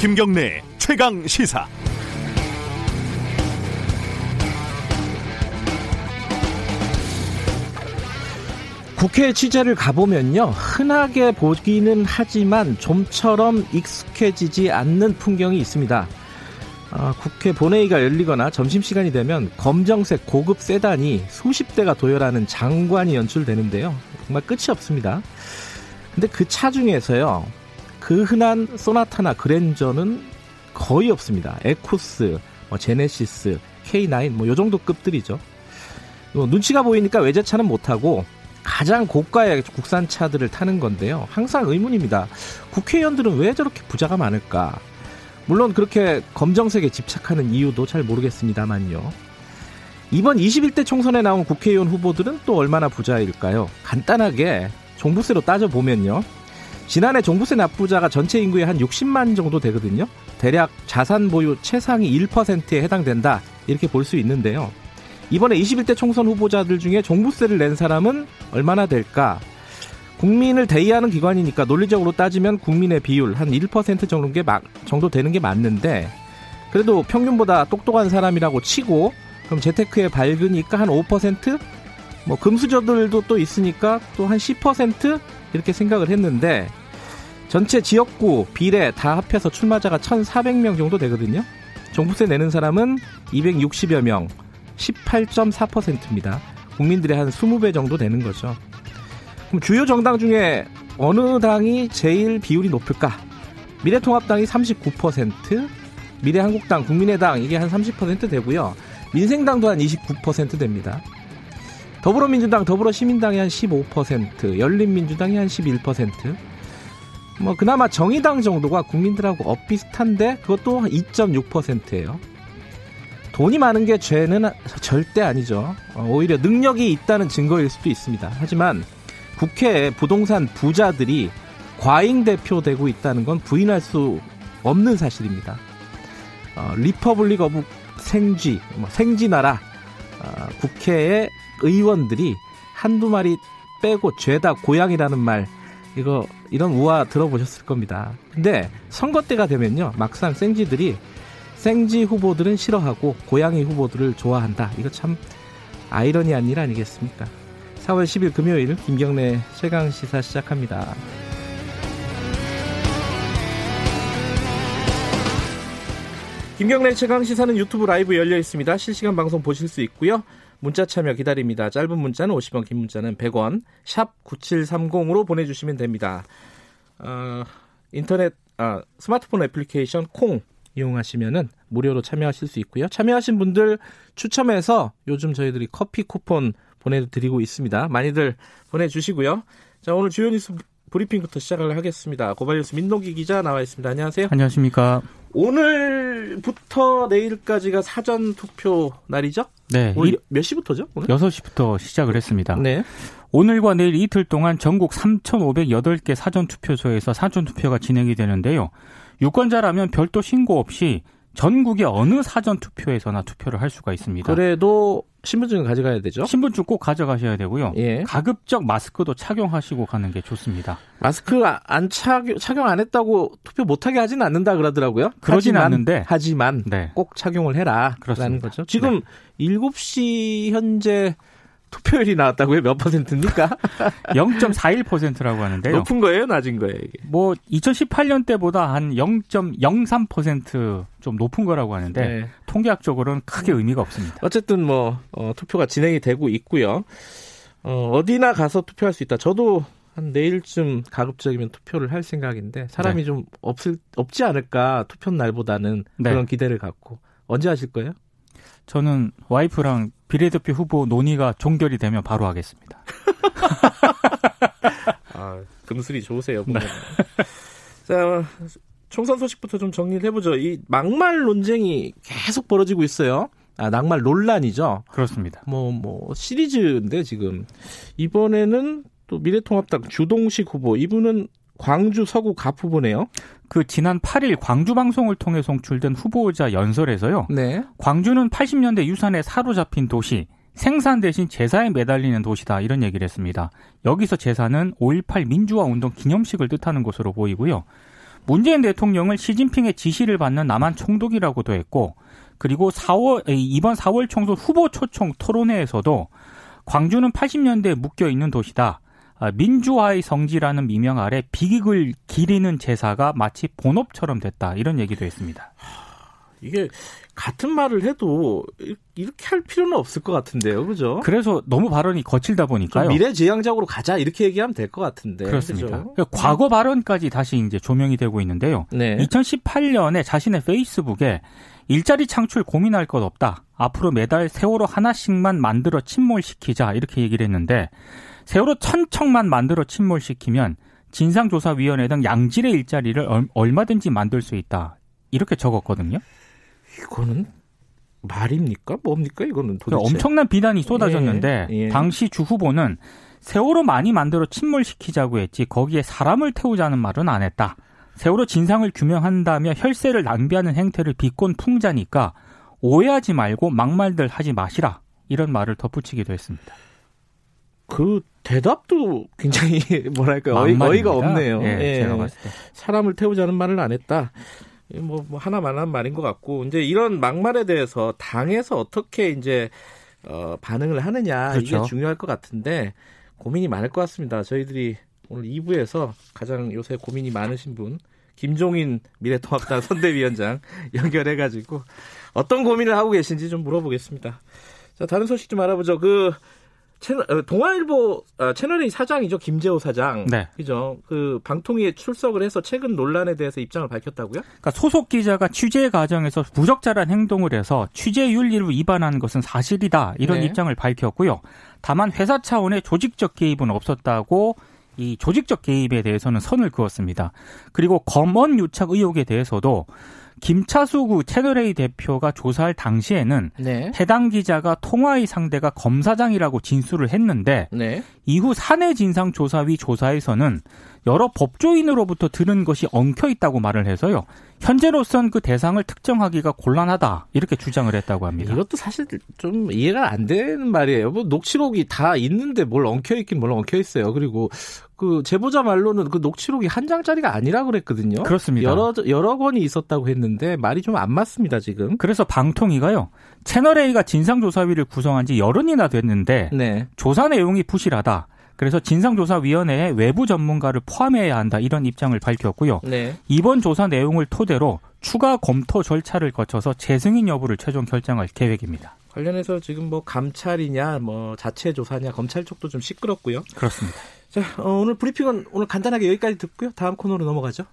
김경래 최강 시사. 국회 취재를 가보면요. 흔하게 보기는 하지만 좀처럼 익숙해지지 않는 풍경이 있습니다. 어, 국회 본회의가 열리거나 점심시간이 되면 검정색 고급 세단이 수십 대가 도열하는 장관이 연출되는데요. 정말 끝이 없습니다. 근데 그 차 중에서요. 그 흔한 소나타나 그랜저는 거의 없습니다. 에쿠스, 뭐 제네시스, K9 뭐 요 정도 급들이죠. 뭐 눈치가 보이니까 외제차는 못하고 가장 고가의 국산 차들을 타는 건데요. 항상 의문입니다. 국회의원들은 왜 저렇게 부자가 많을까? 물론 그렇게 검정색에 집착하는 이유도 잘 모르겠습니다만요. 이번 21대 총선에 나온 국회의원 후보들은 또 얼마나 부자일까요? 간단하게 종부세로 따져보면요. 지난해 종부세 납부자가 전체 인구의 한 60만 정도 되거든요. 대략 자산 보유 최상위 1%에 해당된다. 이렇게 볼 수 있는데요. 이번에 21대 총선 후보자들 중에 종부세를 낸 사람은 얼마나 될까? 국민을 대의하는 기관이니까 논리적으로 따지면 국민의 비율 한 1% 정도, 게 막, 정도 되는 게 맞는데 그래도 평균보다 똑똑한 사람이라고 치고 그럼 재테크에 밝으니까 한 5%? 뭐 금수저들도 또 있으니까 또 한 10% 이렇게 생각을 했는데 전체 지역구 비례 다 합해서 출마자가 1,400명 정도 되거든요. 종부세 내는 사람은 260여 명, 18.4%입니다. 국민들의 한 20배 정도 되는 거죠. 그럼 주요 정당 중에 어느 당이 제일 비율이 높을까? 미래통합당이 39%, 미래한국당, 국민의당 이게 한 30% 되고요. 민생당도 한 29% 됩니다. 더불어민주당, 더불어시민당이 한 15%, 열린민주당이 한 11%. 뭐 그나마 정의당 정도가 국민들하고 엇비슷한데 그것도 2.6%예요. 돈이 많은 게 죄는 절대 아니죠. 어, 오히려 능력이 있다는 증거일 수도 있습니다. 하지만 국회에 부동산 부자들이 과잉 대표되고 있다는 건 부인할 수 없는 사실입니다. 어, Republic of 생쥐, 뭐 생쥐나라 어, 국회의 의원들이 한두 마리 빼고 죄다 고양이라는 말 이거 이런 우화 들어보셨을 겁니다. 근데 선거 때가 되면요 막상 생쥐들이 생쥐 후보들은 싫어하고 고양이 후보들을 좋아한다. 이거 참 아이러니한 일 아니겠습니까? 4월 10일 금요일 김경래 최강 시사 시작합니다. 김경래 최강 시사는 유튜브 라이브 열려 있습니다. 실시간 방송 보실 수 있고요. 문자 참여 기다립니다. 짧은 문자는 50원, 긴 문자는 100원. 샵 9730으로 보내주시면 됩니다. 어, 인터넷, 아, 스마트폰 애플리케이션 콩 이용하시면은 무료로 참여하실 수 있고요. 참여하신 분들 추첨해서 요즘 저희들이 커피 쿠폰 보내드리고 있습니다. 많이들 보내주시고요. 자, 오늘 주요 뉴스 브리핑부터 시작을 하겠습니다. 고발뉴스 민동기 기자 나와 있습니다. 안녕하세요. 안녕하십니까. 오늘 부터 내일까지가 사전 투표 날이죠? 네. 오늘 몇 시부터죠? 오늘? 6시부터 시작을 했습니다. 네. 오늘과 내일 이틀 동안 전국 3,508개 사전 투표소에서 사전 투표가 진행이 되는데요. 유권자라면 별도 신고 없이 전국의 어느 사전 투표에서나 투표를 할 수가 있습니다. 그래도 신분증을 가져가야 되죠? 신분증 꼭 가져가셔야 되고요. 예. 가급적 마스크도 착용하시고 가는 게 좋습니다. 마스크 안 착용, 착용 안 했다고 투표 못하게 하진 않는다 그러더라고요. 그러진 하지만, 않는데. 하지만 네. 꼭 착용을 해라. 그렇습니다. 라는 거죠. 지금 7시 현재 투표율이 나왔다고요? 몇 퍼센트입니까? 0.41%라고 하는데요. 높은 거예요? 낮은 거예요? 이게? 뭐 2018년 때보다 한 0.03%좀 높은 거라고 하는데 네. 통계학적으로는 크게 의미가 없습니다. 어쨌든 뭐 어, 투표가 진행이 되고 있고요. 어, 어디나 가서 투표할 수 있다. 저도 한 내일쯤 가급적이면 투표를 할 생각인데 사람이 네. 좀 없을 없지 않을까 투표 날보다는 네. 그런 기대를 갖고 언제 하실 거예요? 저는 와이프랑 비례대표 후보 논의가 종결이 되면 바로 하겠습니다. 아, 금슬이 좋으세요. 보면. 자, 총선 소식부터 좀 정리를 해보죠. 이 막말 논쟁이 계속 벌어지고 있어요. 아, 낙말 논란이죠. 그렇습니다. 뭐, 뭐, 시리즈인데, 지금. 이번에는 또 미래통합당 주동식 후보, 이분은 광주 서구 갑 후보네요. 그 지난 8일 광주 방송을 통해 송출된 후보자 연설에서요. 네. 광주는 80년대 유산에 사로잡힌 도시, 생산 대신 제사에 매달리는 도시다 이런 얘기를 했습니다. 여기서 제사는 5.18 민주화 운동 기념식을 뜻하는 것으로 보이고요. 문재인 대통령을 시진핑의 지시를 받는 남한 총독이라고도 했고 그리고 4월 이번 4월 총선 후보 초청 토론회에서도 광주는 80년대에 묶여 있는 도시다. 아, 민주화의 성지라는 미명 아래 비극을 기리는 제사가 마치 본업처럼 됐다. 이런 얘기도 했습니다. 이게 같은 말을 해도 이렇게 할 필요는 없을 것 같은데요, 그죠? 그래서 너무 발언이 거칠다 보니까요. 미래지향적으로 가자 이렇게 얘기하면 될 것 같은데. 그렇습니다. 그러니까 과거 발언까지 다시 이제 조명이 되고 있는데요. 네. 2018년에 자신의 페이스북에 일자리 창출 고민할 것 없다. 앞으로 매달 세월호 하나씩만 만들어 침몰시키자 이렇게 얘기를 했는데 세월호 천척만 만들어 침몰시키면 진상조사위원회 등 양질의 일자리를 얼마든지 만들 수 있다. 이렇게 적었거든요. 이거는 말입니까? 뭡니까? 이거는 도대체. 그러니까 엄청난 비난이 쏟아졌는데 예, 예. 당시 주 후보는 세월호 많이 만들어 침몰시키자고 했지 거기에 사람을 태우자는 말은 안 했다. 세월호 진상을 규명한다며 혈세를 낭비하는 행태를 비꼰 풍자니까 오해하지 말고 막말들 하지 마시라. 이런 말을 덧붙이기도 했습니다. 그 대답도 굉장히 뭐랄까 어이, 어이가 없네요. 예, 예. 제가 봤을 때. 사람을 태우자는 말을 안 했다. 뭐, 뭐 하나만 한 말인 것 같고 이제 이런 막말에 대해서 당에서 어떻게 이제 어, 반응을 하느냐 그렇죠. 이게 중요할 것 같은데 고민이 많을 것 같습니다. 저희들이 오늘 2부에서 가장 요새 고민이 많으신 분 김종인 미래통합당 선대위원장 연결해가지고 어떤 고민을 하고 계신지 좀 물어보겠습니다. 자 다른 소식 좀 알아보죠. 그 채널, 어, 동아일보 아, 채널A 사장이죠 김재호 사장. 네. 그죠. 그 방통위에 출석을 해서 최근 논란에 대해서 입장을 밝혔다고요? 그러니까 소속 기자가 취재 과정에서 부적절한 행동을 해서 취재 윤리를 위반한 것은 사실이다 이런 네. 입장을 밝혔고요. 다만 회사 차원의 조직적 개입은 없었다고 이 조직적 개입에 대해서는 선을 그었습니다. 그리고 검언 유착 의혹에 대해서도 김차수 채널A 대표가 조사할 당시에는 네. 해당 기자가 통화의 상대가 검사장이라고 진술을 했는데 네. 이후 사내 진상조사위 조사에서는 여러 법조인으로부터 들은 것이 엉켜 있다고 말을 해서요. 현재로선 그 대상을 특정하기가 곤란하다 이렇게 주장을 했다고 합니다. 이것도 사실 좀 이해가 안 되는 말이에요. 뭐 녹취록이 다 있는데 뭘 엉켜 있긴 뭘 엉켜 있어요. 그리고 그 제보자 말로는 그 녹취록이 한 장짜리가 아니라 그랬거든요. 그렇습니다. 여러 여러 건이 있었다고 했는데 말이 좀 안 맞습니다 지금. 그래서 방통위가요 채널 A가 진상조사위를 구성한 지 열흘이나 됐는데 네. 조사 내용이 부실하다. 그래서 진상조사위원회에 외부 전문가를 포함해야 한다 이런 입장을 밝혔고요. 네. 이번 조사 내용을 토대로 추가 검토 절차를 거쳐서 재승인 여부를 최종 결정할 계획입니다. 관련해서 지금 뭐 감찰이냐, 뭐 자체 조사냐, 검찰 쪽도 좀 시끄럽고요. 그렇습니다. 자, 어, 오늘 브리핑은 오늘 간단하게 여기까지 듣고요. 다음 코너로 넘어가죠.